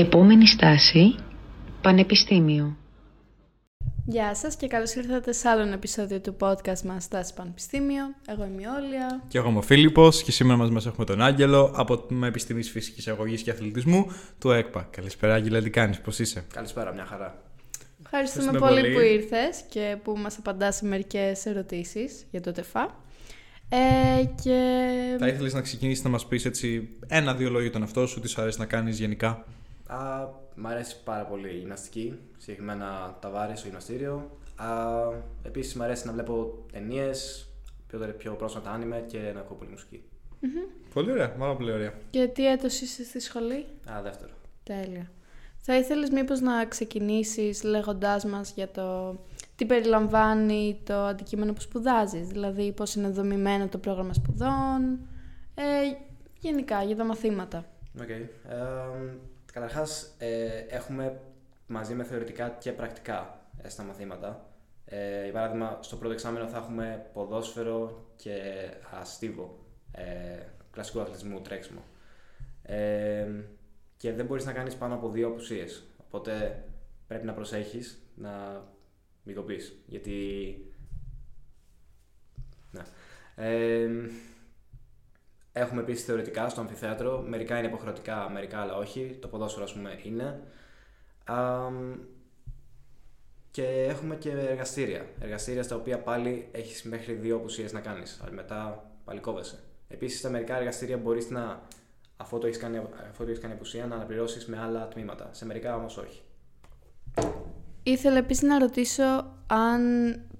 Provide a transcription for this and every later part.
Επόμενη στάση, Πανεπιστήμιο. Γεια σας και καλώς ήρθατε σε άλλο ένα επεισόδιο του podcast μας Στάση Πανεπιστήμιο. Εγώ είμαι η Όλια. Και εγώ είμαι ο Φίλιππος και σήμερα μας, μας έχουμε τον Άγγελο από το Τμήμα Επιστήμης Φυσικής Αγωγής και Αθλητισμού του ΕΚΠΑ. Καλησπέρα Άγγελε, τι κάνεις, πώς είσαι; Καλησπέρα, μια χαρά. Ευχαριστούμε Ευχαριστούμε πολύ, πολύ. που ήρθες και που μας απαντάς σε μερικές ερωτήσεις για το ΤΕΦΑ. Ε, και... Θα ήθελες να ξεκινήσεις να μας πεις έτσι ένα-δύο λόγια τον εαυτό σου, τι σου αρέσει να κάνεις γενικά; Α, μ' αρέσει πάρα πολύ η γυμναστική, συγκεκριμένα τα βάρη στο γυμναστήριο. Α, επίσης μ' αρέσει να βλέπω ταινίες, πιο, πιο πρόσφατα άνιμε και να ακούω πολύ μουσική. Πολύ ωραία, πάρα πολύ ωραία. και τι έτος είσαι στη σχολή; Α, δεύτερο. Τέλεια. Θα ήθελες μήπως να ξεκινήσεις λέγοντάς μας για το τι περιλαμβάνει το αντικείμενο που σπουδάζεις, δηλαδή πώς είναι δομημένο το πρόγραμμα σπουδών, ε, γενικά για τα μαθήματα. Οκ. Ε, καταρχάς, ε, έχουμε μαζί με θεωρητικά και πρακτικά ε, στα μαθήματα. Ε, για παράδειγμα, στο πρώτο εξάμηνο θα έχουμε ποδόσφαιρο και στίβο, ε, κλασικού αθλητισμού, τρέξιμο. Ε, και δεν μπορείς να κάνεις πάνω από δύο απουσίες. Οπότε πρέπει να προσέχεις να μην κοπείς. Γιατί... Ναι. Ε, Έχουμε επίσης θεωρητικά στο αμφιθέατρο. Μερικά είναι υποχρεωτικά, μερικά αλλά όχι. Το ποδόσφαιρο, ας πούμε, είναι. Αμ, και έχουμε και εργαστήρια. Εργαστήρια στα οποία πάλι έχεις μέχρι δύο απουσίες να κάνεις. Αλλά μετά πάλι κόβεσαι. Επίσης, στα μερικά εργαστήρια μπορείς να, αφού το έχεις κάνει, αφού το έχεις κάνει απουσία, να αναπληρώσεις με άλλα τμήματα. Σε μερικά όμως όχι. Ήθελα επίσης να ρωτήσω αν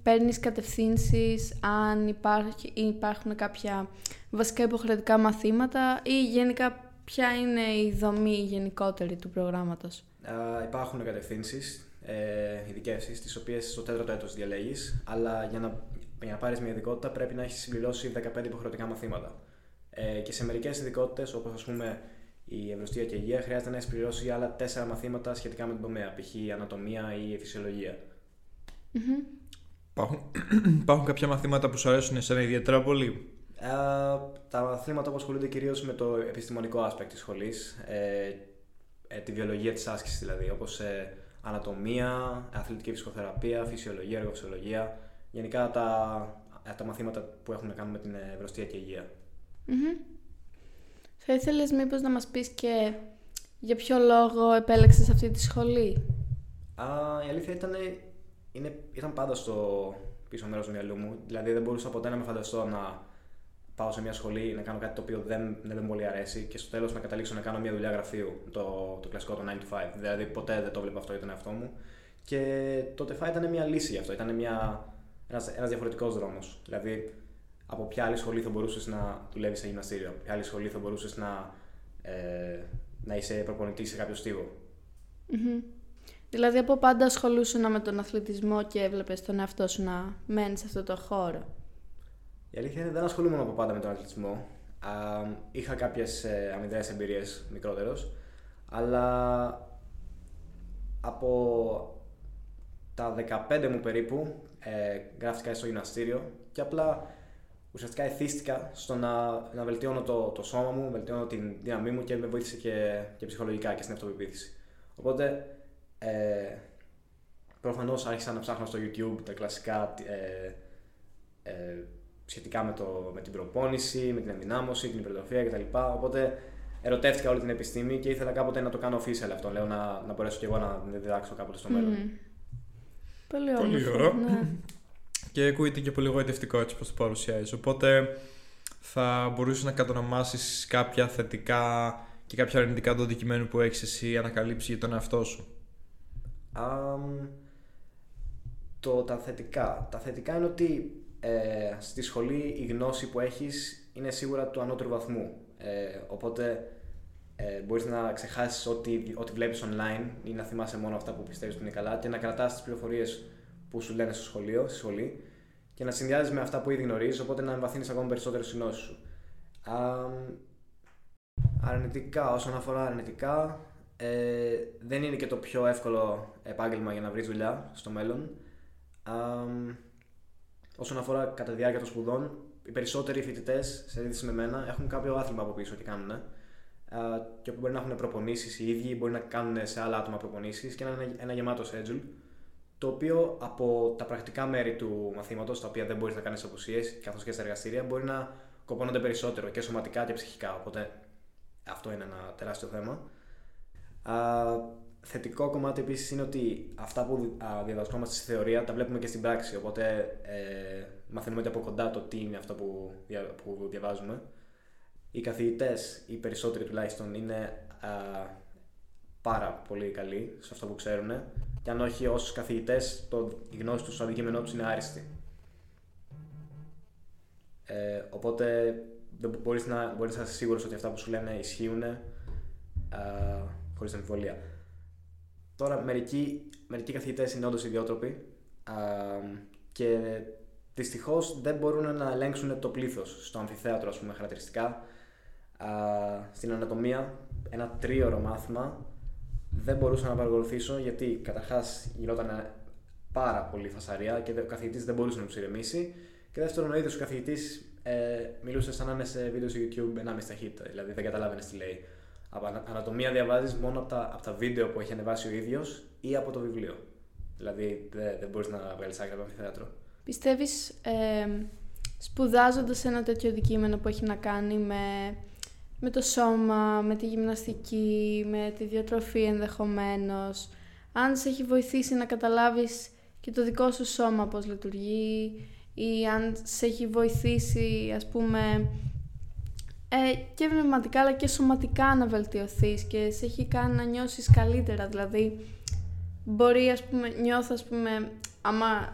παίρνεις κατευθύνσεις, αν υπάρχει, υπάρχουν κάποια βασικά υποχρεωτικά μαθήματα ή γενικά ποια είναι η δομή γενικότερη του προγράμματος; Α, υπάρχουν κατευθύνσεις, ε, ειδικεύσεις, τις οποίες στο τέταρτο έτος διαλέγεις, αλλά για να, για να πάρεις μια ειδικότητα πρέπει να έχεις συμπληρώσει 15 υποχρεωτικά μαθήματα. Ε, και σε μερικές ειδικότητες, όπως ας πούμε η ευρωστία και η υγεία, χρειάζεται να έχεις συμπληρώσει άλλα 4 μαθήματα σχετικά με την τομέα, π.χ. ανατομία ή φυσιολογία. Υπάρχουν, υπάρχουν κάποια μαθήματα που σου αρέσουν εσένα ιδιαίτερα πολύ; Ε, τα μαθήματα που ασχολούνται κυρίως με το επιστημονικό aspect της σχολής, ε, ε, τη βιολογία της άσκησης δηλαδή, όπως ε, ανατομία, αθλητική φυσικοθεραπεία, φυσιολογία, εργοφυσιολογία. Γενικά τα, ε, τα μαθήματα που έχουν να κάνουν με την ε, ευρωστία και υγεία. Μμμ. Θα ήθελες μήπως να μας πεις και για ποιο λόγο επέλεξες αυτή τη σχολή; Α, η αλήθεια ήταν, είναι, ήταν πάντα στο πίσω μέρος του μυαλού μου. Δηλαδή δεν μπορούσα ποτέ να με φανταστώ να πάω σε μια σχολή να κάνω κάτι το οποίο δεν, δεν με πολύ αρέσει και στο τέλος να καταλήξω να κάνω μια δουλειά γραφείου. Το, το κλασικό το 9 to 5. Δηλαδή ποτέ δεν το βλέπα αυτό για τον εαυτό μου. Και το TEFA ήταν μια λύση γι' αυτό. Ήταν μια, ένας, ένας διαφορετικός δρόμος. Δηλαδή από ποια άλλη σχολή θα μπορούσες να δουλεύεις σε γυμναστήριο, από ποια άλλη σχολή θα μπορούσες να, ε, να είσαι προπονητής σε κάποιο στίβο; Μμμ. Δηλαδή από πάντα ασχολούσουν με τον αθλητισμό και έβλεπες τον εαυτό σου να μένεις σε αυτό το χώρο. Η αλήθεια είναι δεν ασχολούμαι από πάντα με τον αθλητισμό. Α, είχα κάποιες ε, αμυδρέ εμπειρίες μικρότερος, αλλά από τα 15 μου περίπου ε, γράφτηκα στο γυμναστήριο και απλά ουσιαστικά εθίστηκα στο να, να βελτιώνω το, το σώμα μου, βελτιώνω την δύναμή μου και με βοήθησε και, και ψυχολογικά και στην αυτοπεποίθηση. Οπότε ε, προφανώς άρχισα να ψάχνω στο YouTube τα κλασικά ε, ε, σχετικά με, το, με την προπόνηση, με την ενδυνάμωση, την υπερτροφία κτλ. Οπότε ερωτεύτηκα όλη την επιστήμη και ήθελα κάποτε να το κάνω official αυτό. Λέω να, να μπορέσω κι εγώ να διδάξω κάποτε στο μέλλον. Μμμ. Πολύ Πολύ όμορφο. ωραίο. Ναι. Και ακούγεται και πολύ γοητευτικό έτσι πως το παρουσιάζεις. Οπότε θα μπορούσες να κατονομάσεις κάποια θετικά και κάποια αρνητικά του αντικειμένου που έχεις εσύ ανακαλύψει για τον εαυτό σου; Αμ, το, τα θετικά. Τα θετικά είναι ότι ε, στη σχολή η γνώση που έχεις είναι σίγουρα του ανώτερου βαθμού. Ε, οπότε ε, μπορείς να ξεχάσεις ό,τι, ό,τι βλέπεις online ή να θυμάσαι μόνο αυτά που πιστεύεις ότι είναι καλά και να κρατάς τις πληροφορίες που σου λένε στο σχολείο, στη σχολή και να συνδυάζεις με αυτά που ήδη γνωρίζεις, οπότε να εμβαθύνεις ακόμα περισσότερο στη γνώση σου. Αμ, αρνητικά, όσον αφορά αρνητικά, ε, δεν είναι και το πιο εύκολο επάγγελμα για να βρεις δουλειά στο μέλλον. Αμ, όσον αφορά κατά τη διάρκεια των σπουδών, οι περισσότεροι φοιτητές, σε αντίθεση με μένα, έχουν κάποιο άθλημα από πίσω και κάνουν. και όπου μπορεί να έχουν προπονήσεις οι ίδιοι, μπορεί να κάνουν σε άλλα άτομα προπονήσεις και να είναι ένα γεμάτο schedule. Το οποίο από τα πρακτικά μέρη του μαθήματος, τα οποία δεν μπορείς να κάνεις απουσίες καθώς και στα εργαστήρια, μπορεί να κοπώνονται περισσότερο και σωματικά και ψυχικά. Οπότε αυτό είναι ένα τεράστιο θέμα. Α, θετικό κομμάτι επίσης είναι ότι αυτά που διδασκόμαστε στη θεωρία τα βλέπουμε και στην πράξη. Οπότε ε, μαθαίνουμε και από κοντά το τι είναι αυτό που, που διαβάζουμε. Οι καθηγητές, οι περισσότεροι τουλάχιστον, είναι α, πάρα πολύ καλοί σε αυτό που ξέρουν. Και αν όχι, όσους καθηγητές, η γνώση τους, το αντικείμενό τους είναι άριστη. Ε, οπότε δεν μπορείς να, μπορείς να είσαι σίγουρος ότι αυτά που σου λένε ισχύουν ε, χωρίς αμφιβολία. Τώρα, μερικοί, μερικοί καθηγητές είναι όντως ιδιότροποι ε, και δυστυχώς δεν μπορούν να ελέγξουν το πλήθος στο αμφιθέατρο, ας πούμε, χαρακτηριστικά. Ε, στην ανατομία, ένα τρίωρο μάθημα δεν μπορούσα να παρακολουθήσω γιατί καταρχάς γινόταν πάρα πολύ φασαρία και ο καθηγητής δεν μπορούσε να τους ηρεμήσει και δεύτερον, ο ίδιος ο καθηγητής ε, μιλούσε σαν να είναι σε βίντεο στο YouTube 1,5 ταχύτητα. Δηλαδή δεν καταλάβαινε τι λέει. Από ανατομία διαβάζεις μόνο από τα, από τα βίντεο που έχει ανεβάσει ο ίδιος ή από το βιβλίο. Δηλαδή δεν, δεν μπορείς να βγάλεις άκρη από θέατρο. Πιστεύεις, ε, σπουδάζοντας ένα τέτοιο αντικείμενο που έχει να κάνει με, με το σώμα, με τη γυμναστική, με τη διατροφή ενδεχομένως, αν σε έχει βοηθήσει να καταλάβεις και το δικό σου σώμα πώς λειτουργεί, ή αν σε έχει βοηθήσει ας πούμε ε, και πνευματικά αλλά και σωματικά να βελτιωθείς και σε έχει κάνει να νιώσεις καλύτερα δηλαδή μπορεί ας πούμε νιώθω ας πούμε άμα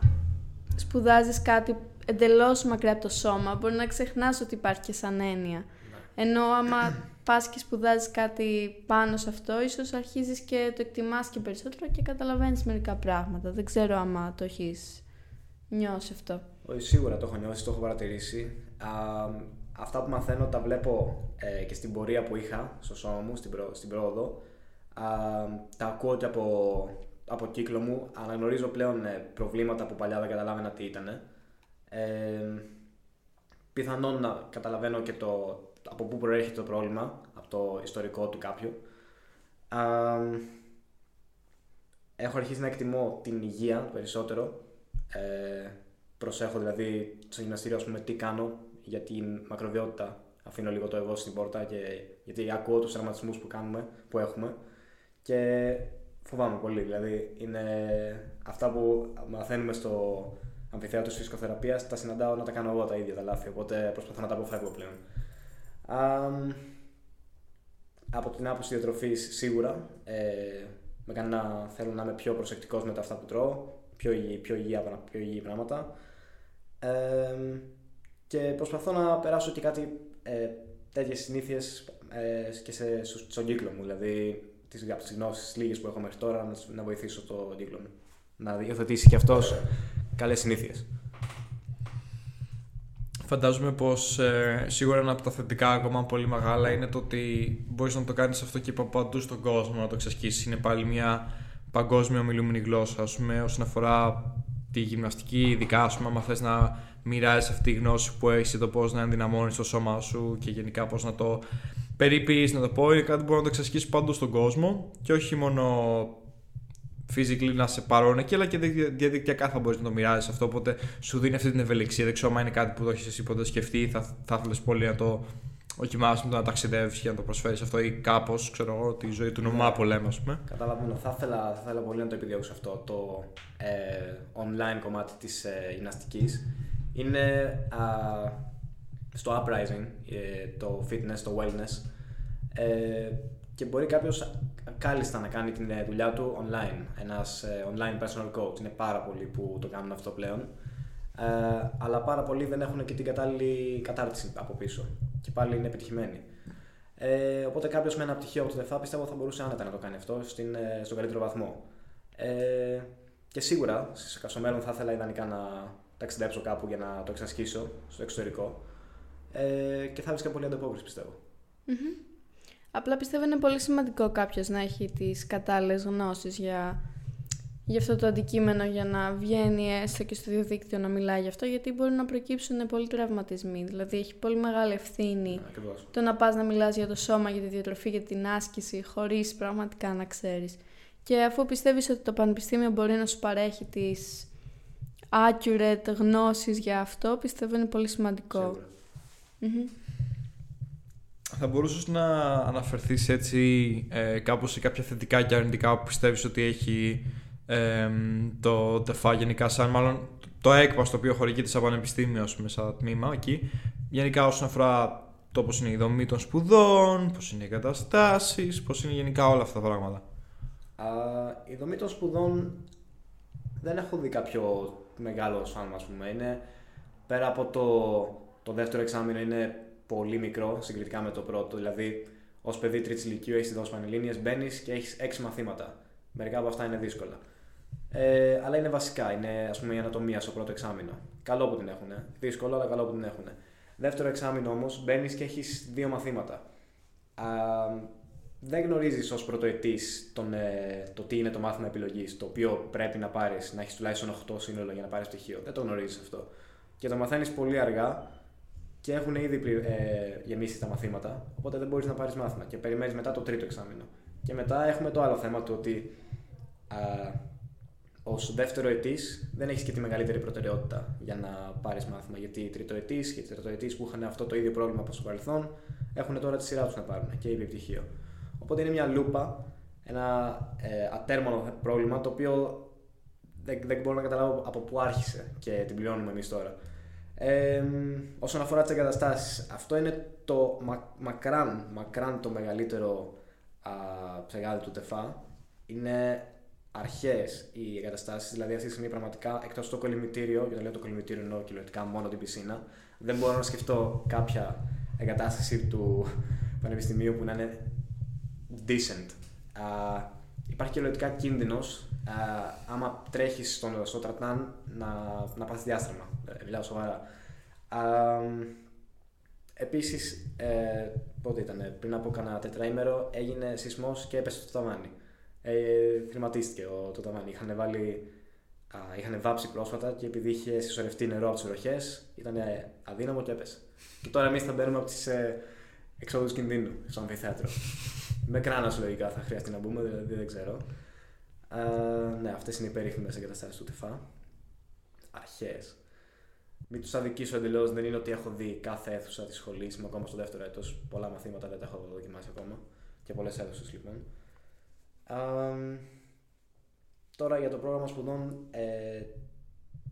σπουδάζεις κάτι εντελώς μακριά από το σώμα μπορεί να ξεχνάς ότι υπάρχει και σαν έννοια ναι. ενώ άμα πας και σπουδάζεις κάτι πάνω σε αυτό ίσως αρχίζεις και το εκτιμάς και περισσότερο και καταλαβαίνεις μερικά πράγματα δεν ξέρω άμα το έχεις νιώσει αυτό όχι, σίγουρα το έχω νιώσει, το έχω παρατηρήσει. Α, αυτά που μαθαίνω τα βλέπω ε, και στην πορεία που είχα στο σώμα μου, στην, προ, στην πρόοδο. Α, τα ακούω και από, από κύκλο μου. Αναγνωρίζω πλέον ε, προβλήματα που παλιά δεν καταλάβαινα τι ήταν. Ε, πιθανόν να καταλαβαίνω και το, από πού προέρχεται το πρόβλημα, από το ιστορικό του κάποιου. Α, έχω αρχίσει να εκτιμώ την υγεία περισσότερο. Ε, προσέχω δηλαδή στο γυμναστήριο, πούμε, τι κάνω για την μακροβιότητα. Αφήνω λίγο το εγώ στην πόρτα και, γιατί ακούω τους τραυματισμούς που κάνουμε, που έχουμε και φοβάμαι πολύ. Δηλαδή είναι αυτά που μαθαίνουμε στο αμφιθέατρο της φυσικοθεραπείας, τα συναντάω να τα κάνω εγώ τα ίδια τα λάθη. Οπότε προσπαθώ να τα αποφεύγω πλέον. από την άποψη διατροφής, σίγουρα ε, με κάνει να θέλω να είμαι πιο προσεκτικός με τα αυτά που τρώω, πιο υγιή, πιο υγιή, πιο υγιή πράγματα και προσπαθώ να περάσω και κάτι ε, τέτοιες συνήθειες ε, και σε, στον κύκλο μου, δηλαδή τις, από τις γνώσεις λίγες που έχω μέχρι τώρα να, να βοηθήσω το κύκλο μου. Να υιοθετήσει και αυτός καλές συνήθειες. Φαντάζομαι πως ε, σίγουρα ένα από τα θετικά ακόμα πολύ μεγάλα είναι το ότι μπορείς να το κάνεις αυτό και παντού στον κόσμο, να το εξασκήσεις. Είναι πάλι μια παγκόσμια μιλούμενη γλώσσα, ας πούμε, όσον αφορά τη γυμναστική, ειδικά ας πούμε, άμα θες να μοιράζεις αυτή τη γνώση που έχεις το πώς να ενδυναμώνεις το σώμα σου και γενικά πώς να το περιποιείς, να το πω, είναι κάτι που μπορεί να το εξασκήσεις παντού στον κόσμο και όχι μόνο physically να σε παρόν εκεί, αλλά και διαδικτυακά θα μπορείς να το μοιράζεις αυτό. Οπότε σου δίνει αυτή την ευελιξία. Δεν ξέρω αν είναι κάτι που το έχεις εσύ ποτέ σκεφτεί ή θα, θα ήθελες πολύ να το δοκιμάσει, να ταξιδεύεις και να το προσφέρεις αυτό ή κάπως, ξέρω εγώ, τη ζωή του νομά που λέμε, ας πούμε. Καταλαβαίνω. Θα ήθελα, θα ήθελα πολύ να το επιδιώξω αυτό το ε, online κομμάτι της ε, γυμναστικής. Είναι α, στο uprising, ε, το fitness, το wellness. Ε, και μπορεί κάποιος κάλλιστα να κάνει την δουλειά του online. Ένας ε, online personal coach. Είναι πάρα πολλοί που το κάνουν αυτό πλέον. Ε, αλλά πάρα πολλοί δεν έχουν και την κατάλληλη κατάρτιση από πίσω. Και πάλι είναι επιτυχημένοι. Ε, οπότε κάποιος με ένα πτυχίο από το ΔΕΦΑ πιστεύω θα μπορούσε άνετα να το κάνει αυτό στην, ε, στον καλύτερο βαθμό. Ε, και σίγουρα στο μέλλον θα ήθελα ιδανικά να ταξιδέψω κάπου για να το εξασκήσω στο εξωτερικό. Ε, και θα βρίσκα πολύ ανταπόκριση πιστεύω. Απλά πιστεύω είναι πολύ σημαντικό κάποιος να έχει τις κατάλληλες γνώσεις για για αυτό το αντικείμενο για να βγαίνει έστω και στο διαδίκτυο να μιλάει γι' αυτό, γιατί μπορεί να προκύψουν πολλοί τραυματισμοί. Δηλαδή, έχει πολύ μεγάλη ευθύνη Ακριβώς. το να πας να μιλάς για το σώμα, για τη διατροφή, για την άσκηση, χωρίς πραγματικά να ξέρεις. Και αφού πιστεύεις ότι το πανεπιστήμιο μπορεί να σου παρέχει τις accurate γνώσεις για αυτό, πιστεύω είναι πολύ σημαντικό. Σίγουρα. Μμμ. Θα μπορούσες να αναφερθείς έτσι ε, κάπως σε κάποια θετικά και αρνητικά που πιστεύεις ότι έχει ε, το ΤΕΦΑ γενικά σαν μάλλον το ΕΚΠΑ στο οποίο χορηγείται σαν πανεπιστήμιο ας πούμε, σαν τμήμα εκεί γενικά όσον αφορά το πώς είναι η δομή των σπουδών, πώς είναι οι εγκαταστάσεις, πώς είναι γενικά όλα αυτά τα πράγματα. Α, η δομή των σπουδών δεν έχω δει κάποιο μεγάλο σφάλμα, ας πούμε. Είναι, πέρα από το, το δεύτερο εξάμεινο είναι πολύ μικρό συγκριτικά με το πρώτο. Δηλαδή, ως παιδί τρίτης ηλικίου έχεις δώσει πανελλήνιες, μπαίνεις και έχεις έξι μαθήματα. Μερικά από αυτά είναι δύσκολα. Ε, αλλά είναι βασικά. Είναι ας πούμε η ανατομία στο πρώτο εξάμεινο. Καλό που την έχουν. Δύσκολο, αλλά καλό που την έχουν. Δεύτερο εξάμεινο όμως μπαίνεις και έχεις δύο μαθήματα. Α, δεν γνωρίζεις ως πρωτοετής ε, το τι είναι το μάθημα επιλογής, το οποίο πρέπει να πάρεις, να έχεις τουλάχιστον 8 σύνολο για να πάρεις πτυχίο. Δεν το γνωρίζεις αυτό. Και το μαθαίνεις πολύ αργά και έχουν ήδη πλη- ε, γεμίσει τα μαθήματα, οπότε δεν μπορείς να πάρεις μάθημα και περιμένεις μετά το τρίτο εξάμεινο. Και μετά έχουμε το άλλο θέμα, το ότι α, ως δεύτερο ετής δεν έχεις και τη μεγαλύτερη προτεραιότητα για να πάρεις μάθημα. Γιατί οι τριτοετής και οι τριτοετή που είχαν αυτό το ίδιο πρόβλημα από στο παρελθόν έχουν τώρα τη σειρά τους να πάρουν και ήδη πτυχίο. Οπότε είναι μια λούπα, ένα ε, ατέρμονο πρόβλημα το οποίο δεν, δεν μπορώ να καταλάβω από πού άρχισε και την πληρώνουμε εμείς τώρα. Ε, όσον αφορά τις εγκαταστάσεις, αυτό είναι το μα, μακράν, μακράν το μεγαλύτερο α, ψεγάδι του ΤΕΦΑ. Είναι αρχαίε οι εγκαταστάσεις, δηλαδή αυτή τη στιγμή πραγματικά εκτός το κολυμητήριο, και το λέω το κολυμητήριο εννοώ κυριολεκτικά μόνο την πισίνα, δεν μπορώ να σκεφτώ κάποια εγκατάσταση του πανεπιστημίου που να είναι decent. Α, υπάρχει κυριολεκτικά κίνδυνος άμα τρέχεις στο, στο τρατάν να, να πάθεις διάστρεμα. Ε, μιλάω σοβαρά. Α, Επίσης, ε, πότε ήταν, πριν από κανένα τετραήμερο έγινε σεισμός και έπεσε το ταβάνι. Ε, θρηματίστηκε ο, το ταβάνι. Είχαν, βάλει, α, είχαν βάψει πρόσφατα και επειδή είχε συσσωρευτεί νερό από τις βροχές, ήταν αδύναμο και έπεσε. Και τώρα εμείς θα μπαίνουμε από τις ε, εξόδους κινδύνου στο αμφιθέατρο. Με κράνας λογικά θα χρειαστεί να μπούμε, δηλαδή δεν ξέρω. Α, ναι, αυτές είναι οι περίφημες εγκαταστάσεις του ΤΕΦΑ. Αρχαίε. Μην τους αδικήσω εντελώς, δεν είναι ότι έχω δει κάθε αίθουσα της σχολής, είμαι ακόμα στο δεύτερο έτος. Πολλά μαθήματα δεν τα έχω δοκιμάσει ακόμα. Και πολλές αίθουσες λοιπόν. Α, τώρα για το πρόγραμμα σπουδών ε,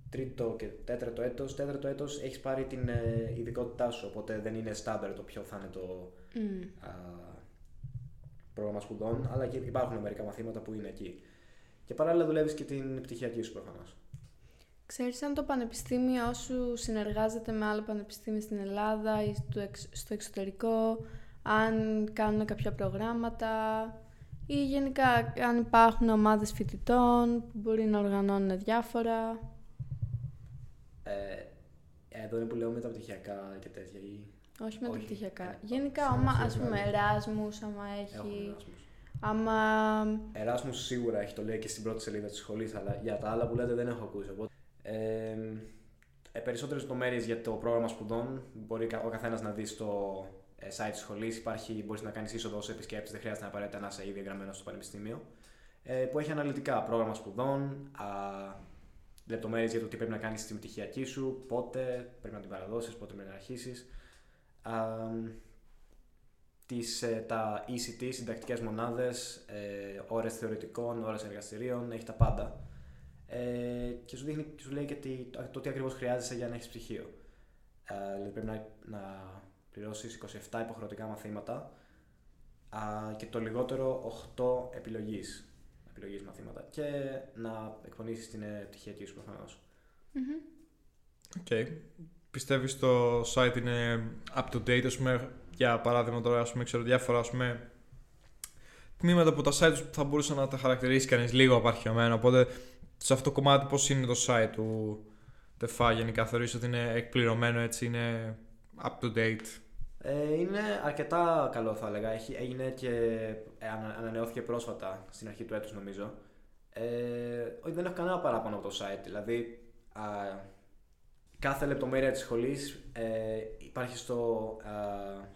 τρίτο και τέταρτο έτος. Τέταρτο έτος έχεις πάρει την ε, ειδικότητά σου, οπότε δεν είναι στάνταρ το ποιο θα είναι το Μμ. α, πρόγραμμα σπουδών, αλλά και υπάρχουν μερικά μαθήματα που είναι εκεί. Και παράλληλα δουλεύεις και την πτυχιακή σου προφανώς. Ξέρεις αν το πανεπιστήμιο σου συνεργάζεται με άλλα πανεπιστήμια στην Ελλάδα ή στο, εξ- στο εξωτερικό, αν κάνουν κάποια προγράμματα ή γενικά αν υπάρχουν ομάδες φοιτητών που μπορεί να οργανώνουν διάφορα; Ε, εδώ είναι που λέω με τα πτυχιακά και τέτοια. Ή... Όχι με τα Όχι. πτυχιακά. Ε, Γενικά, σε άμα, αυτό ας πούμε, βγάλω. Εράσμους, άμα Έχουμε έχει... Erasmus. Άμα... Εράσμους σίγουρα έχει, το λέει και στην πρώτη σελίδα της σχολής, αλλά για τα άλλα που λέτε δεν έχω ακούσει. Οπότε, ε, ε, περισσότερες λεπτομέρειες για το πρόγραμμα σπουδών μπορεί κα- ο καθένας να δει στο ε, site της σχολής. Υπάρχει, μπορείς να κάνεις είσοδο ως επισκέπτης, δεν χρειάζεται να απαραίτητα να είσαι ήδη εγγραμμένος στο πανεπιστήμιο. Ε, που έχει αναλυτικά πρόγραμμα σπουδών, α, λεπτομέρειες για το τι πρέπει να κάνεις στην πτυχιακή σου, πότε πρέπει να την παραδώσεις, πότε πρέπει να αρχίσεις. Α, τις, ε, τα ECT, συντακτικές μονάδες, ε, ώρες θεωρητικών, ώρες εργαστηρίων, έχει τα πάντα. Ε, και σου, δείχνει, σου λέει και τι, το τι ακριβώς χρειάζεσαι για να έχεις πτυχίο. Ε, δηλαδή πρέπει να, να πληρώσεις 27 υποχρεωτικά μαθήματα α, και το λιγότερο 8 επιλογής, επιλογής μαθήματα και να εκπονήσεις την ε, πτυχιακή σου προφανώς. Μμμ. Οκ. Πιστεύεις το site είναι up to date, ας πούμε, για παράδειγμα τώρα, ας πούμε, ξέρω διάφορα, ας πούμε, τμήματα από τα site τους που θα μπορούσε να τα χαρακτηρίσει κανείς λίγο απαρχαιωμένα, οπότε σε αυτό το κομμάτι πώς είναι το site του ΤΕΦΑΑ γενικά, θεωρείς ότι είναι εκπληρωμένο έτσι, είναι up to date; Ε, είναι αρκετά καλό θα έλεγα. Έχει, έγινε και ε, ανα- ανανεώθηκε πρόσφατα στην αρχή του έτους νομίζω. Ε, όχι, δεν έχω κανένα παράπονο από το site. Δηλαδή, α, κάθε λεπτομέρεια της σχολής ε, υπάρχει στο, α,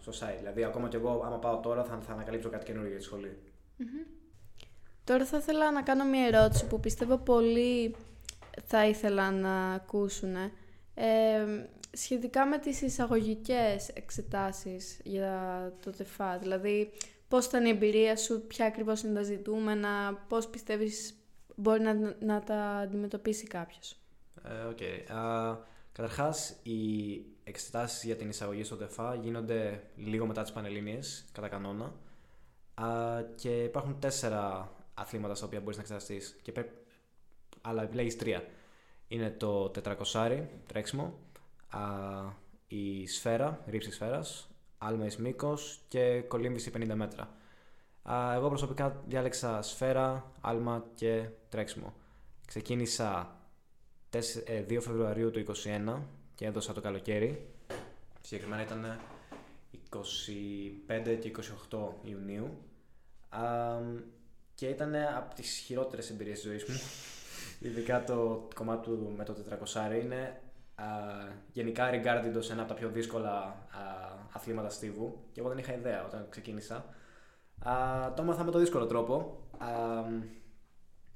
στο site. Δηλαδή, ακόμα κι εγώ, άμα πάω τώρα, θα, θα ανακαλύψω κάτι καινούργιο για τη σχολη Τώρα θα ήθελα να κάνω μια ερώτηση που πιστεύω πολλοί θα ήθελα να ακούσουν. Ε, σχετικά με τις εισαγωγικές εξετάσεις για το ΤΕΦΑ, δηλαδή πώς ήταν η εμπειρία σου, ποια ακριβώς είναι τα ζητούμενα, πώς πιστεύεις μπορεί να, να τα αντιμετωπίσει κάποιος; Ε, Οκ. Καταρχάς, οι εξετάσεις για την εισαγωγή στο ΤΕΦΑΑ γίνονται λίγο μετά τις Πανελλήνιες, κατά κανόνα. Α, και υπάρχουν τέσσερα αθλήματα στα οποία μπορείς να εξεταστείς. Και πρέπει... Αλλά επιλέγεις τρία. Είναι το τετρακοσάρι, τρέξιμο, α, η σφαίρα, ρήψη σφαίρας, άλμα εις μήκος και κολύμβηση 50 μέτρα. Α, εγώ προσωπικά διάλεξα σφαίρα, άλμα και τρέξιμο. Ξεκίνησα 2 Φεβρουαρίου του 2021 και έδωσα το καλοκαίρι. Συγκεκριμένα ήταν 25 και 28 Ιουνίου. Α, και ήταν από τις χειρότερες εμπειρίες της ζωής μου. Ειδικά το κομμάτι του με το 400 είναι α, γενικά regarded ως ένα από τα πιο δύσκολα α, αθλήματα στίβου και εγώ δεν είχα ιδέα όταν ξεκίνησα. Α, το έμαθα με το δύσκολο τρόπο. Α,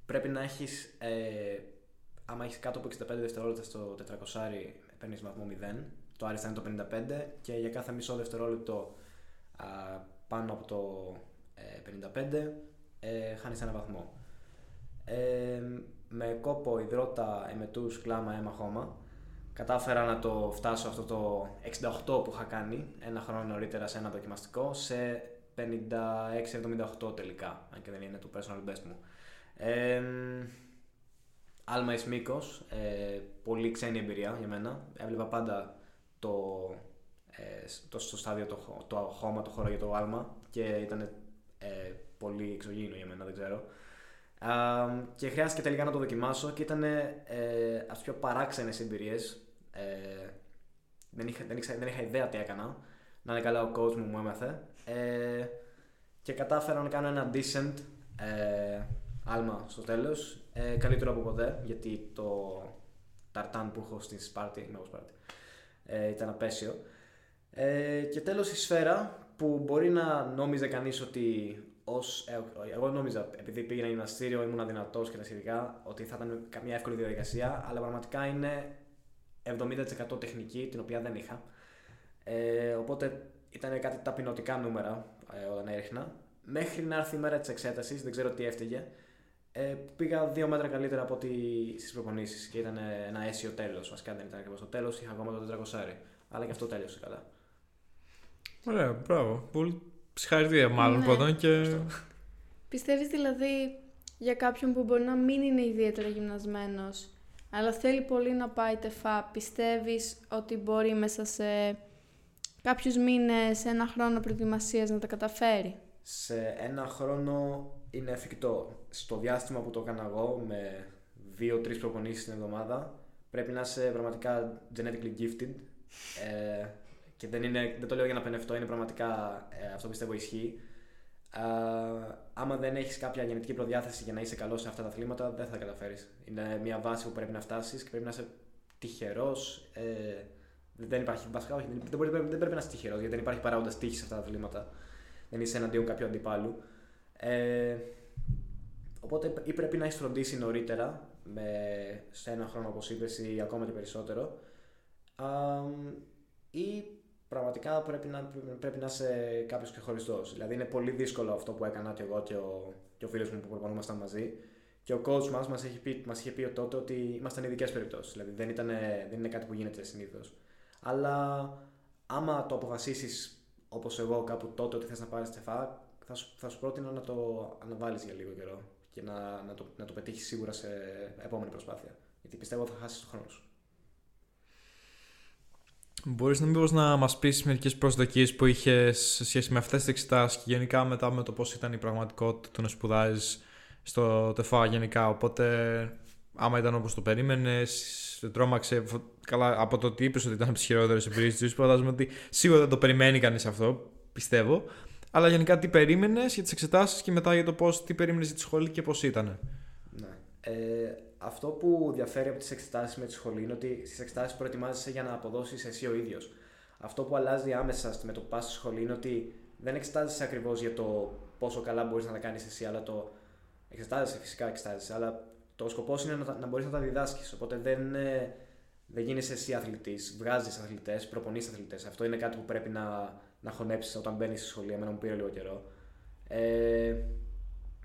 πρέπει να έχεις, ε, άμα έχεις κάτω από 65 δευτερόλεπτα στο 400 παίρνεις βαθμό 0, το άριστα είναι το 55 και για κάθε μισό δευτερόλεπτο α, πάνω από το ε, 55 ε, χάνεις ένα βαθμό. Ε, με κόπο, υδρότα, εμετούς, κλάμα, αίμα, χώμα κατάφερα να το φτάσω αυτό το 68 που είχα κάνει ένα χρόνο νωρίτερα σε ένα δοκιμαστικό σε 56-78 τελικά, αν και δεν είναι το personal best μου. Ε, άλμα εις μήκος, ε, πολύ ξένη εμπειρία για μένα. Έβλεπα πάντα το, ε, το, στο στάδιο το, το χώμα, το χώρο για το άλμα και ήταν ε, πολύ εξωγήινο για μένα, δεν ξέρω. Uh, και χρειάστηκε τελικά να το δοκιμάσω και ήταν ε, από τι πιο παράξενες εμπειρίες. Ε, δεν, είχα, δεν, είχα, δεν είχα ιδέα τι έκανα. Να είναι καλά ο coach μου μου έμαθε. Ε, και κατάφερα να κάνω ένα decent ε, άλμα στο τέλος. Ε, καλύτερο από ποτέ γιατί το ταρτάν που έχω στη Σπάρτη, με Σπάρτη ε, ήταν απέσιο. Ε, και τέλος η σφαίρα που μπορεί να νόμιζε κανείς ότι ως, ε, εγώ νόμιζα, επειδή πήγαινα γυμναστήριο, ήμουν δυνατό και τα σχετικά, ότι θα ήταν μια εύκολη διαδικασία, αλλά πραγματικά είναι 70% τεχνική, την οποία δεν είχα. Ε, οπότε ήταν κάτι ταπεινωτικά νούμερα ε, όταν έριχνα. Μέχρι να έρθει η μέρα της εξέτασης, δεν ξέρω τι έφταιγε, ε, πήγα δύο μέτρα καλύτερα από ό,τι στις προπονήσεις και ήταν ένα αίσιο τέλος. Βασικά δεν ήταν ακριβώς το τέλος, είχα ακόμα το 400. Αλλά και αυτό τέλειωσε καλά. Ωραία, μπράβο. Πολύ συγχαρητήρια μάλλον Ναι. πρώτον και. Πιστεύεις δηλαδή για κάποιον που μπορεί να μην είναι ιδιαίτερα γυμνασμένος, αλλά θέλει πολύ να πάει τεφά, πιστεύεις ότι μπορεί μέσα σε κάποιους μήνες, ένα χρόνο προετοιμασίας να τα καταφέρει; Σε ένα χρόνο είναι εφικτό. Στο διάστημα που το έκανα εγώ με δύο-τρεις προπονήσεις την εβδομάδα πρέπει να είσαι πραγματικά genetically gifted. Ε, και δεν, είναι, δεν το λέω για να πενευτώ, είναι πραγματικά ε, αυτό πιστεύω ισχύει. Α, άμα δεν έχεις κάποια γενετική προδιάθεση για να είσαι καλός σε αυτά τα αθλήματα, δεν θα τα καταφέρεις. Είναι μια βάση που πρέπει να φτάσεις και πρέπει να είσαι τυχερός. Ε, δεν υπάρχει. Βασικά, όχι, δεν, μπορεί, δεν πρέπει να είσαι τυχερός γιατί δεν υπάρχει παράγοντας τύχης σε αυτά τα αθλήματα. Δεν είσαι εναντίον κάποιου αντιπάλου. Ε, οπότε ή πρέπει να έχεις φροντίσει νωρίτερα, με, σε ένα χρόνο όπως είπες, ή ακόμα και περισσότερο. Α, ή πραγματικά πρέπει να, πρέπει να είσαι κάποιος ξεχωριστός. Δηλαδή είναι πολύ δύσκολο αυτό που έκανα και εγώ και ο, και ο φίλος μου που προπονούμασταν μαζί. Και ο coach μας μας, είχε πει, μας είχε πει τότε ότι ήμασταν ειδικές περιπτώσεις. Δηλαδή δεν, ήταν, δεν είναι κάτι που γίνεται συνήθως. Αλλά άμα το αποφασίσεις όπως εγώ κάπου τότε ότι θες να πάρεις τεφά, θα σου, θα σου πρότεινα να το αναβάλεις για λίγο καιρό και να, να το, να το πετύχεις σίγουρα σε επόμενη προσπάθεια. Γιατί πιστεύω θα χάσεις τον χρόνο σου. Μπορείς να μήπως να μας πεις μερικές προσδοκίες που είχες σε σχέση με αυτές τις εξετάσεις και γενικά μετά με το πώς ήταν η πραγματικότητα του να σπουδάζεις στο ΤΕΦΑ γενικά. Οπότε, άμα ήταν όπως το περίμενες, δεν τρόμαξε. Καλά, από το ότι είπες ότι ήταν από τις χειρότερες εμπειρίες της φαντάζομαι ότι σίγουρα δεν το περιμένει κανείς αυτό, πιστεύω. Αλλά γενικά τι περίμενες για τις εξετάσεις και μετά για το πώς, τι περίμενες για τη σχολή και πώς ήταν. Ναι. Ε, αυτό που διαφέρει από τις εξετάσεις με τη σχολή είναι ότι στις εξετάσεις προετοιμάζεσαι για να αποδώσεις εσύ ο ίδιος. Αυτό που αλλάζει άμεσα με το που πας στη σχολή είναι ότι δεν εξετάζεσαι ακριβώς για το πόσο καλά μπορείς να τα κάνεις εσύ, αλλά το. Εξετάζεσαι, φυσικά εξετάζεσαι, αλλά το σκοπός είναι να, να μπορείς να τα διδάσκεις. Οπότε δεν, ε, δεν γίνεσαι εσύ αθλητής. Βγάζεις αθλητές, προπονείς αθλητές. Αυτό είναι κάτι που πρέπει να, να χωνέψεις όταν μπαίνεις στη σχολή. Εμένα μου πήρε λίγο καιρό. Ε,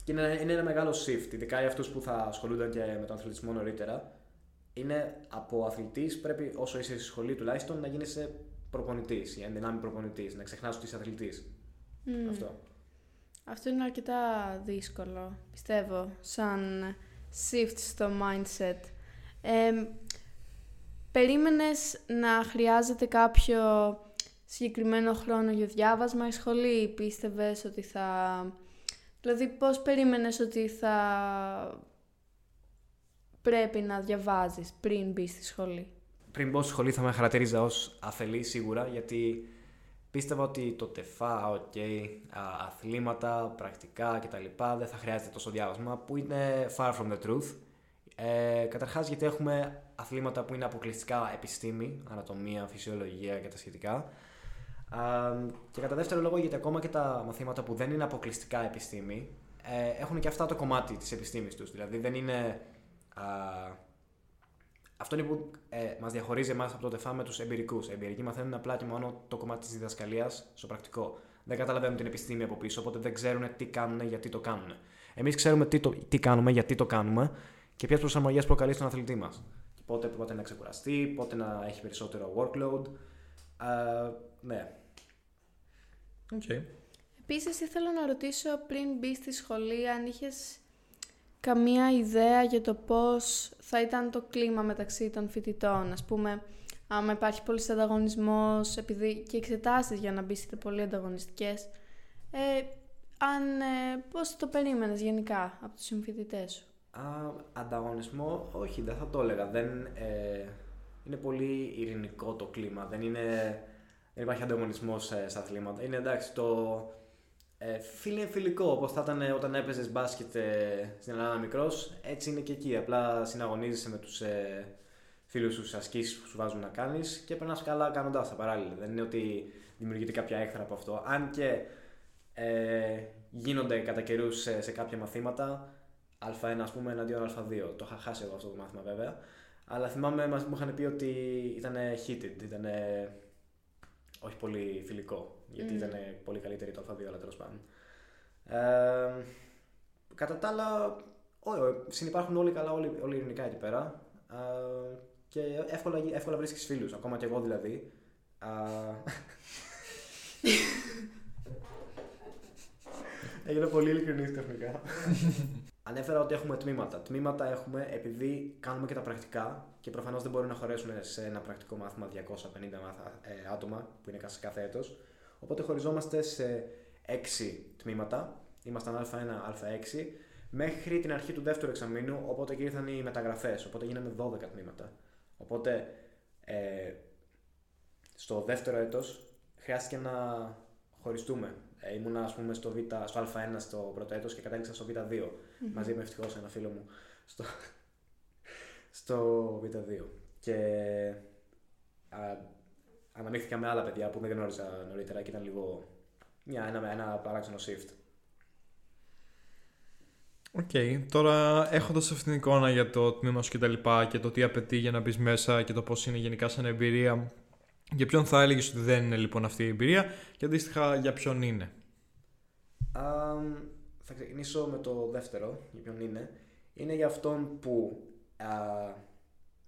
και είναι, είναι ένα μεγάλο shift, ειδικά για αυτούς που θα ασχολούνται και με τον αθλητισμό νωρίτερα. Είναι από αθλητής, πρέπει όσο είσαι στη σχολή τουλάχιστον να γίνεσαι προπονητής ή ενδυνάμει προπονητής, να ξεχνάς ότι είσαι αθλητής. Αυτό. Αυτό είναι αρκετά δύσκολο, πιστεύω, σαν shift στο mindset. Ε, περίμενες να χρειάζεται κάποιο συγκεκριμένο χρόνο για διάβασμα η σχολή ή πίστευες ότι θα... Δηλαδή πώς περίμενες ότι θα πρέπει να διαβάζεις πριν μπεις στη σχολή; Πριν μπω στη σχολή θα με χαρακτηρίζα ως αφελή σίγουρα γιατί πίστευα ότι το τεφά, okay, αθλήματα, πρακτικά κτλ. δεν θα χρειάζεται τόσο διάβασμα που είναι far from the truth. Ε, καταρχάς γιατί έχουμε αθλήματα που είναι αποκλειστικά επιστήμη, ανατομία, φυσιολογία και τα σχετικά. Και κατά δεύτερο λόγο γιατί ακόμα και τα μαθήματα που δεν είναι αποκλειστικά επιστήμη ε, έχουν και αυτά το κομμάτι της επιστήμης τους. Δηλαδή δεν είναι... Α, αυτό είναι που ε, μας διαχωρίζει εμάς από το ΤΕΦΑ με τους εμπειρικούς. Οι εμπειρικοί μαθαίνουν απλά και μόνο το κομμάτι της διδασκαλίας στο πρακτικό. Δεν καταλαβαίνουν την επιστήμη από πίσω, οπότε δεν ξέρουν τι κάνουν, γιατί το κάνουν. Εμείς ξέρουμε τι, το, τι κάνουμε, γιατί το κάνουμε και ποιες προσαρμογές προκαλεί στον αθλητή μας. Πότε, πότε να ξεκουραστεί, πότε να έχει περισσότερο workload. Uh, ναι. Okay. Επίσης ήθελα να ρωτήσω πριν μπεις στη σχολή αν είχες καμία ιδέα για το πώς θα ήταν το κλίμα μεταξύ των φοιτητών. Ας πούμε, άμα υπάρχει πολύς ανταγωνισμός, επειδή και εξετάσεις για να μπεις είστε πολύ ανταγωνιστικές, ε, αν, ε, πώς το περίμενες γενικά από τους συμφοιτητές σου; Α, ανταγωνισμό, όχι, δεν θα το έλεγα. Δεν, ε, είναι πολύ ειρηνικό το κλίμα. Δεν, είναι, δεν υπάρχει ανταγωνισμός στα αθλήματα. Είναι εντάξει, το, ε, φίλοι φιλικό, όπως θα ήταν όταν έπαιζες μπάσκετ ε, στην Ελλάδα μικρός, έτσι είναι και εκεί. Απλά συναγωνίζεσαι με τους ε, φίλους σου ασκήσεις που σου βάζουν να κάνεις και περνάς καλά κάνοντάς τα παράλληλα. Δεν είναι ότι δημιουργείται κάποια έκθρα από αυτό. Αν και ε, γίνονται κατά καιρούς σε, σε κάποια μαθήματα, Α1 ας πούμε εναντίον Α2. Το είχα χάσει εγώ αυτό το μάθημα βέβαια. Αλλά θυμάμαι μου είχαν πει ότι ήταν heated, ήταν όχι πολύ φιλικό. Γιατί mm. ήταν πολύ καλύτερη το Α2, αλλά τέλος πάντων. Ε, κατά τα άλλα, συνεπάρχουν όλοι καλά, όλοι, όλοι ειρηνικά εκεί πέρα. Ε, και εύκολα, εύκολα βρίσκεις φίλους, ακόμα και εγώ δηλαδή. Ε, Έγινε πολύ ειλικρινής τεχνικά. Ανέφερα ότι έχουμε τμήματα. Τμήματα έχουμε επειδή κάνουμε και τα πρακτικά και προφανώς δεν μπορεί να χωρέσουν σε ένα πρακτικό μάθημα 250 ε, άτομα που είναι σε κάθε έτος. Οπότε χωριζόμαστε σε 6 τμήματα. Ήμασταν Α1, Α6 μέχρι την αρχή του δεύτερου εξαμήνου. Οπότε και ήρθαν οι μεταγραφές. Οπότε γίναμε 12 τμήματα. Οπότε ε, στο δεύτερο έτος χρειάστηκε να χωριστούμε. Ε, ήμουνα ας πούμε στο, β, στο Α1 στο πρώτο έτος και κατέληξα στο Β2 mm-hmm. μαζί με ευτυχώς ένα φίλο μου στο, στο Β2 και α, αναμίχθηκα με άλλα παιδιά που δεν γνώριζα νωρίτερα και ήταν λίγο μια, ένα, ένα παράξενο shift. OK, okay. τώρα έχοντας αυτή την εικόνα για το τμήμα σου και τα λοιπά και το τι απαιτεί για να μπεις μέσα και το πώς είναι γενικά σαν εμπειρία, για ποιον θα έλεγες ότι δεν είναι λοιπόν αυτή η εμπειρία και αντίστοιχα για ποιον είναι; Um, θα ξεκινήσω με το δεύτερο, για ποιον είναι. Είναι για αυτόν που uh,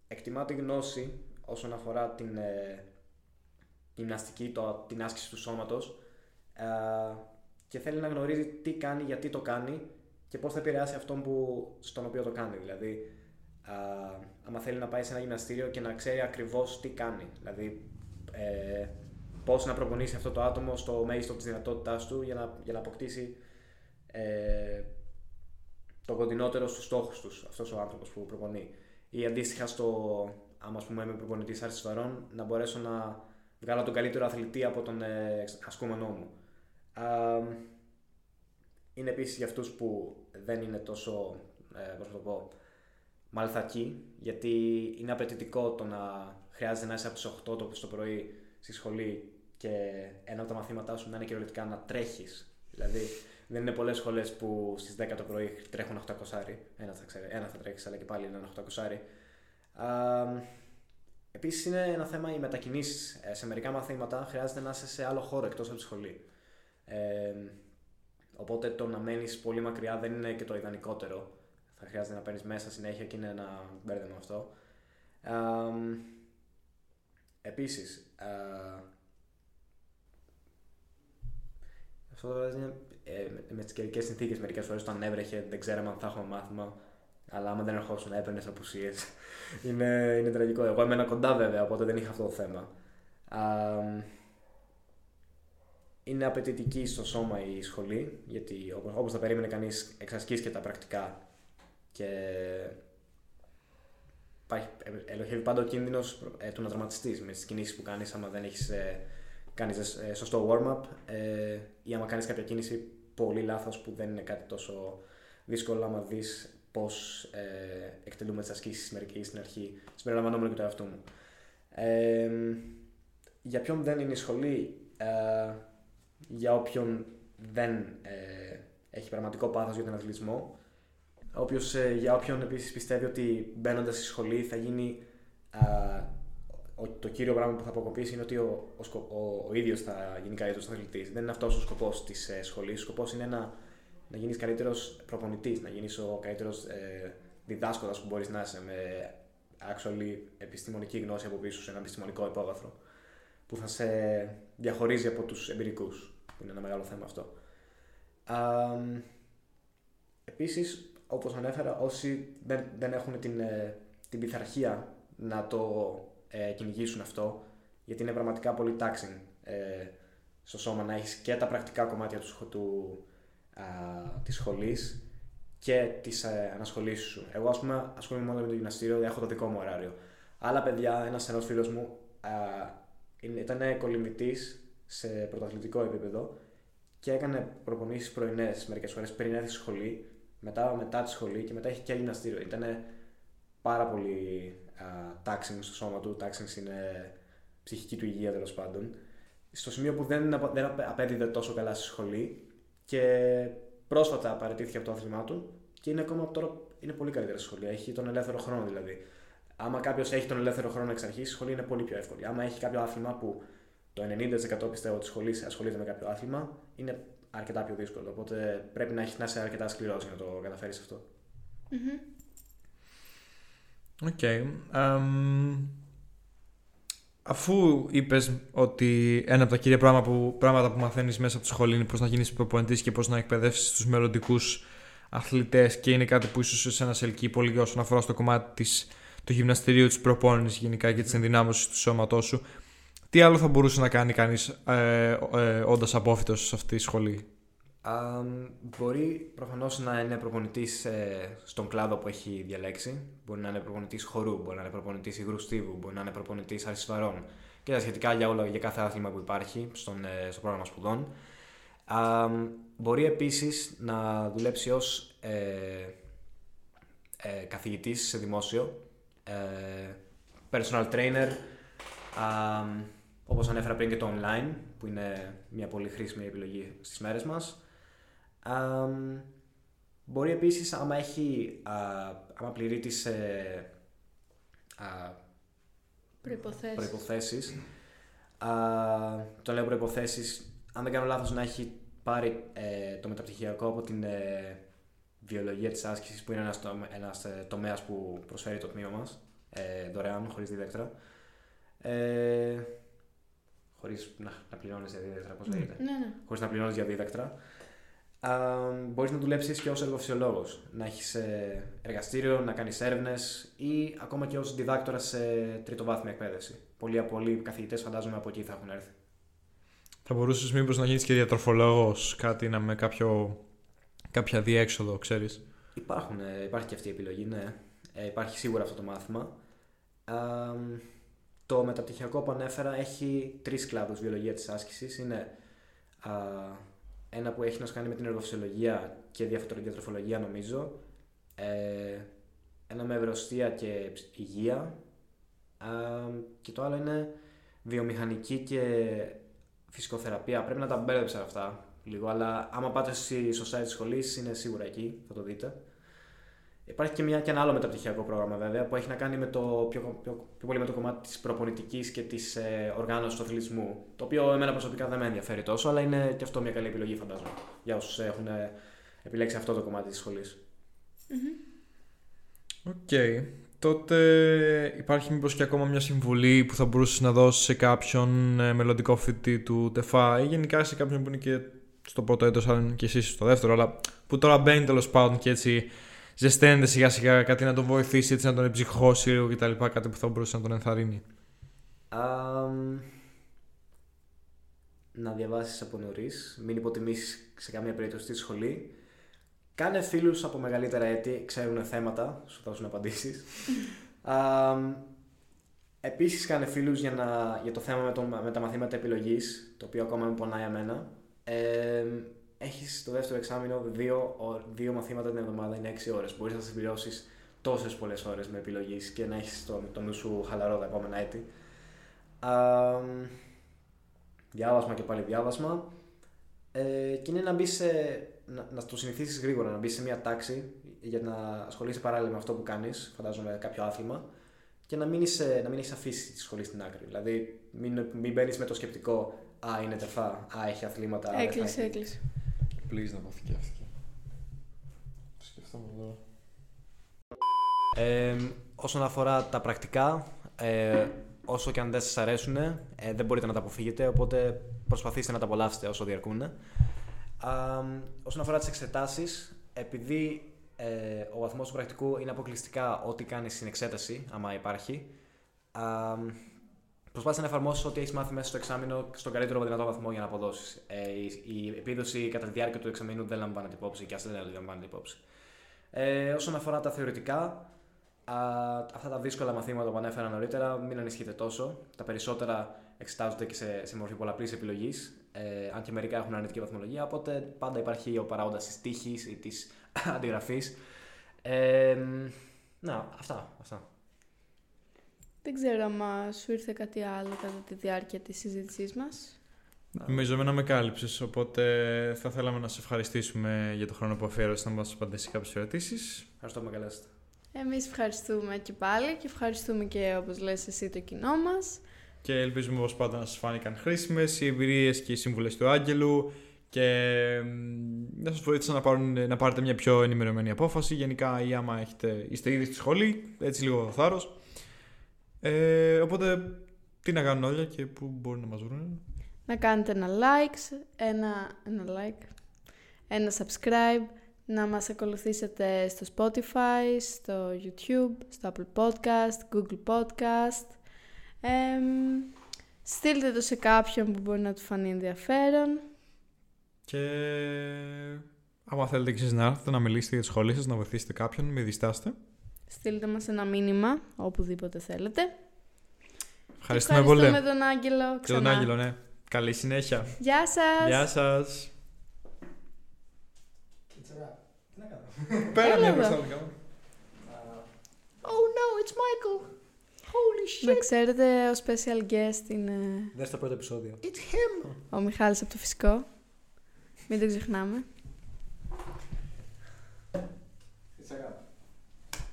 εκτιμά τη γνώση όσον αφορά την ε, γυμναστική, το, την άσκηση του σώματος uh, και θέλει να γνωρίζει τι κάνει, γιατί το κάνει και πώς θα επηρεάσει αυτόν που, στον οποίο το κάνει. Δηλαδή, uh, άμα θέλει να πάει σε ένα γυμναστήριο και να ξέρει ακριβώς τι κάνει. Δηλαδή, ε, πώς να προπονήσει αυτό το άτομο στο μέγιστο της δυνατότητάς του για να, για να αποκτήσει ε, το κοντινότερο στους στόχους τους αυτός ο άνθρωπος που προπονεί. Ή αντίστοιχα στο, άμα πούμε είμαι προπονητής άρση να μπορέσω να βγάλω τον καλύτερο αθλητή από τον ε, ασκούμενό μου. είναι επίσης για αυτούς που δεν είναι τόσο, ε, πώς το πω, μάλιστα εκεί, γιατί είναι απαιτητικό το να χρειάζεται να είσαι από τις 8 το, το πρωί στη σχολή και ένα από τα μαθήματά σου να είναι κυριολεκτικά να τρέχεις. Δηλαδή, δεν είναι πολλές σχολές που στις 10 το πρωί τρέχουν 800 Ένας θα, ξέρει, ένας θα τρέχει, αλλά και πάλι είναι ένα 800 Επίσης, είναι ένα θέμα οι μετακινήσεις. Ε, σε μερικά μαθήματα χρειάζεται να είσαι σε άλλο χώρο εκτός από τη σχολή. Ε, οπότε το να μένεις πολύ μακριά δεν είναι και το ιδανικότερο. Θα χρειάζεται να παίρνεις μέσα συνέχεια και είναι ένα μπέρδεμα αυτό. Ε, Επίσης, αυτό είναι ε, με τις καιρικές συνθήκες. Μερικές φορές όταν έβρεχε δεν ξέραμε αν θα έχουμε μάθημα. Αλλά άμα δεν ερχόσουν, έπαιρνε απουσίες. είναι, είναι τραγικό. Εγώ έμενα κοντά βέβαια, οπότε δεν είχα αυτό το θέμα. είναι απαιτητική στο σώμα η σχολή, γιατί όπως θα περίμενε κανείς εξασκείς και τα πρακτικά και υπάρχει, ελοχεύει πάντα ο κίνδυνος ε, του να τραυματιστείς με τις κινήσεις που κάνεις άμα δεν έχεις ε, κάνεις ε, σωστό warm-up ε, ή άμα κάνεις κάποια κίνηση πολύ λάθος που δεν είναι κάτι τόσο δύσκολο άμα δεις πώς ε, εκτελούμε τις ασκήσεις μερικοί στην αρχή συμπεριλαμβανόμενο και το εαυτό μου. Ε, για ποιον δεν είναι η σχολή, ε, για όποιον δεν ε, έχει πραγματικό πάθος για τον αθλητισμό, όποιος, ε, για όποιον επίσης πιστεύει ότι μπαίνοντας στη σχολή θα γίνει το κύριο πράγμα που θα αποκοπήσει είναι ότι ο, ο, ο, ο ίδιος θα γίνει καλύτερος αθλητής. Δεν είναι αυτός ο σκοπός της ε, σχολής. Ο σκοπός είναι να, να γίνεις καλύτερος προπονητής, να γίνεις ο καλύτερος ε, διδάσκοντας που μπορείς να είσαι με actually επιστημονική γνώση από πίσω σε ένα επιστημονικό υπόβαθρο που θα σε διαχωρίζει από τους εμπειρικούς, που είναι ένα μεγάλο θέμα αυτό. Um, Επίσης, όπως ανέφερα, όσοι δεν, δεν έχουν την, ε, την πειθαρχία να το ε, κυνηγήσουν αυτό, γιατί είναι πραγματικά πολύ taxing ε, στο σώμα να έχεις και τα πρακτικά κομμάτια του, του, α, της σχολής και τις ε, ανασχολήσεις σου. Εγώ, ας πούμε, ασχολούμαι μόνο με το γυμναστήριο, έχω το δικό μου ωράριο. Άλλα παιδιά, ένας ενός φίλος μου, α, ήταν κολυμβητής σε πρωταθλητικό επίπεδο και έκανε προπονήσεις πρωινές μερικές φορές πριν έρθει στη σχολή, μετά, μετά τη σχολή και μετά έχει και γυμναστήριο. Ήταν πάρα πολύ τάξινγκ στο σώμα του, τάξινγκ είναι ψυχική του υγεία τέλος πάντων. Στο σημείο που δεν, δεν απέδιδε τόσο καλά στη σχολή και πρόσφατα παραιτήθηκε από το άθλημά του και είναι ακόμα τώρα είναι πολύ καλύτερα στη σχολή. Έχει τον ελεύθερο χρόνο δηλαδή. Άμα κάποιος έχει τον ελεύθερο χρόνο εξ αρχής, η σχολή είναι πολύ πιο εύκολη. Άμα έχει κάποιο άθλημα που το 90% πιστεύω τη σχολή ασχολείται με κάποιο άθλημα, είναι αρκετά πιο δύσκολο. Οπότε πρέπει να, έχεις, να είσαι αρκετά σκληρός για να το καταφέρεις αυτό. Οκ. αφού είπες ότι ένα από τα κύρια πράγματα που, πράγματα που μαθαίνεις μέσα από τη σχολή είναι πώς να γίνεις προπονητής και πώς να εκπαιδεύσεις τους μελλοντικούς αθλητές και είναι κάτι που ίσως εσένα ελκύει πολύ όσον αφορά στο κομμάτι της, του γυμναστηρίου, της προπόνησης γενικά και της ενδυνάμωσης του σώματός σου. Τι άλλο θα μπορούσε να κάνει κανείς ε, ε, όντας απόφοιτος σε αυτή τη σχολή; Um, μπορεί προφανώς να είναι προπονητής ε, στον κλάδο που έχει διαλέξει. Μπορεί να είναι προπονητής χορού, μπορεί να είναι προπονητής υγρού στίβου, μπορεί να είναι προπονητής άρσης βαρών και τα σχετικά για, όλα, για κάθε άθλημα που υπάρχει στον, ε, στο πρόγραμμα σπουδών. Um, μπορεί επίσης να δουλέψει ως ε, ε, καθηγητής σε δημόσιο, ε, personal trainer, um, όπως ανέφερα πριν και το online, που είναι μια πολύ χρήσιμη επιλογή στις μέρες μας μπορεί επίσης, άμα έχει, α, άμα πληρεί τις ε, α, προϋποθέσεις, προϋποθέσεις α, το λέω προϋποθέσεις, αν δεν κάνω λάθος να έχει πάρει ε, το μεταπτυχιακό από την ε, βιολογία της άσκησης που είναι ένας, το, ένας ε, τομέας που προσφέρει το τμήμα μας ε, δωρεάν, χωρίς δίδακτρα. Ε, χωρίς να, να πληρώνεις για δίδακτρα, πώς λέγεται. Ναι, ναι. Χωρίς να πληρώνεις για δίδακτρα μπορείς να δουλέψεις και ως εργοφυσιολόγος. Να έχεις ε, εργαστήριο, να κάνεις έρευνες ή ακόμα και ως διδάκτορα σε τριτοβάθμια εκπαίδευση. Πολλοί από πολλοί καθηγητές φαντάζομαι από εκεί θα έχουν έρθει. Θα μπορούσες μήπως να γίνεις και διατροφολόγος, κάτι να με κάποιο, κάποια διέξοδο, ξέρεις; Υπάρχουν, ε, υπάρχει και αυτή η επιλογή, ναι. Ε, υπάρχει σίγουρα αυτό το μάθημα. το μεταπτυχιακό που ανέφερα έχει τρεις κλάδους βιολογία της άσκησης. Είναι ένα που έχει να κάνει με την εργοφυσιολογία και διατροφολογία νομίζω. Ε, ένα με ευρωστία και ψ- υγεία Α, και το άλλο είναι βιομηχανική και φυσικοθεραπεία. Πρέπει να τα μπέρδεψα αυτά λίγο, αλλά άμα πάτε στη- στο site της σχολής είναι σίγουρα εκεί, θα το δείτε. Υπάρχει και, μια, και ένα άλλο μεταπτυχιακό πρόγραμμα βέβαια που έχει να κάνει με το πιο, πιο, πιο πολύ με το κομμάτι της προπονητικής και της ε, οργάνωσης του αθλητισμού. Το οποίο εμένα προσωπικά δεν με ενδιαφέρει τόσο, αλλά είναι και αυτό μια καλή επιλογή φαντάζομαι για όσους έχουν ε, επιλέξει αυτό το κομμάτι της σχολής. Οκ. Τότε υπάρχει μήπως και ακόμα μια συμβουλή που θα μπορούσες να δώσεις σε κάποιον ε, μελλοντικό φοιτητή του ΤΕΦΑΑ ή γενικά σε κάποιον που είναι και στο πρώτο έτος, αν και εσύ είσαι στο δεύτερο, αλλά που τώρα μπαίνει τέλος πάντων και έτσι ζεσταίνεται σιγά σιγά κάτι να τον βοηθήσει, έτσι να τον εμψυχώσει λίγο κτλ. Κάτι που θα μπορούσε να τον ενθαρρύνει. Αμ, να διαβάσεις από νωρίς, μην υποτιμήσεις σε καμία περίπτωση τη σχολή. Κάνε φίλους από μεγαλύτερα έτη, ξέρουν θέματα, σου δώσουν απαντήσεις. Αμ, επίσης κάνε φίλους για, να, για το θέμα με, το, με τα μαθήματα επιλογής, το οποίο ακόμα με πονάει εμένα. Ε, έχεις το δεύτερο εξάμεινο δύο, ω- δύο μαθήματα την εβδομάδα, είναι έξι ώρες. Μπορείς να συμπληρώσεις τόσες πολλές ώρες με επιλογής και να έχεις το, το νου σου χαλαρό τα επόμενα έτη. Αμ, διάβασμα και πάλι διάβασμα. Ε, και είναι να μπεις σε. να, να το συνηθίσεις γρήγορα, να μπεις σε μια τάξη για να ασχολείσαι παράλληλα με αυτό που κάνεις, φαντάζομαι κάποιο άθλημα, και να μην, είσαι, να μην έχεις αφήσει τη σχολή στην άκρη. Δηλαδή, μην, μην μπαίνεις με το σκεπτικό Α, είναι τεφά, Α, έχει αθλήματα. α, δεν θα Έκλεισε, έχει». έκλεισε. Please να δοθεί και αυτή. Το σκεφτόμουν τώρα. Ε, όσον αφορά τα πρακτικά, ε, όσο και αν δεν σας αρέσουν, ε, δεν μπορείτε να τα αποφύγετε, οπότε προσπαθήστε να τα απολαύσετε όσο διαρκούν. Α, όσον αφορά τις εξετάσεις, επειδή ε, ο βαθμός του πρακτικού είναι αποκλειστικά ό,τι κάνεις στην εξέταση, άμα υπάρχει, α, προσπάθησε να εφαρμόσεις ό,τι έχεις μάθει μέσα στο εξάμεινο στον καλύτερο δυνατό βαθμό για να αποδώσεις. Ε, η, η επίδοση κατά τη διάρκεια του εξαμήνου δεν λαμβάνεται υπόψη και ας δεν λαμβάνεται υπόψη. Ε, όσον αφορά τα θεωρητικά, Α, αυτά τα δύσκολα μαθήματα που ανέφερα νωρίτερα, μην ανησυχείτε τόσο. Τα περισσότερα εξετάζονται και σε, σε μορφή πολλαπλής επιλογής, ε, αν και μερικά έχουν αρνητική βαθμολογία. Οπότε πάντα υπάρχει ο παράγοντας της τύχης ή της αντιγραφής. Ε, να, αυτά. αυτά. Δεν ξέρω αν σου ήρθε κάτι άλλο κατά τη διάρκεια της συζήτησής μας. Νομίζω εμένα με κάλυψες, οπότε θα θέλαμε να σε ευχαριστήσουμε για το χρόνο που αφιέρωσες να μας απαντήσεις κάποιες ερωτήσεις. Ευχαριστώ που με καλέσατε. Εμείς ευχαριστούμε και πάλι και ευχαριστούμε και όπως λες εσύ το κοινό μας. Και ελπίζουμε όπως πάντα να σας φάνηκαν χρήσιμες οι εμπειρίες και οι σύμβουλες του Άγγελου και μ, να σας βοήθησαν να, πάρουν, να πάρετε μια πιο ενημερωμένη απόφαση. Γενικά ή άμα έχετε, είστε ήδη στη σχολή, έτσι λίγο θάρρος. Ε, οπότε τι να κάνουν όλα και πού μπορούν να μας βρουν. Να κάνετε ένα like, ένα, ένα like, ένα subscribe, να μας ακολουθήσετε στο Spotify, στο YouTube, στο Apple Podcast, Google Podcast. Εμ, στείλτε το σε κάποιον που μπορεί να του φανεί ενδιαφέρον. Και άμα θέλετε και εσείς να έρθετε να μιλήσετε για τη σχολή σας, να βοηθήσετε κάποιον, μην διστάστε. Στείλτε μας ένα μήνυμα, οπουδήποτε θέλετε. Ευχαριστούμε πολύ. Ευχαριστούμε τον Άγγελο Και ξανά. τον Άγγελο, ναι. Καλή συνέχεια. Γεια σας! Γεια σας. Τι να κάνω. Πέρα Έλα μια εδώ. προσταλικά. Oh no, it's Michael! Holy shit! Να ξέρετε, ο special guest είναι Δες το πρώτο επεισόδιο. ο Μιχάλης από το Φυσικό. Μην το ξεχνάμε.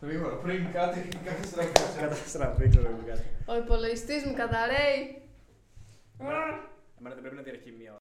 Γρήγορα, πριν κάτι, κάτι στραβή. Καταστραφή, ξέρω εγώ κάτι. Ο υπολογιστής μου καταραίει. Εμένα δεν πρέπει να διαρκεί μία ώρα.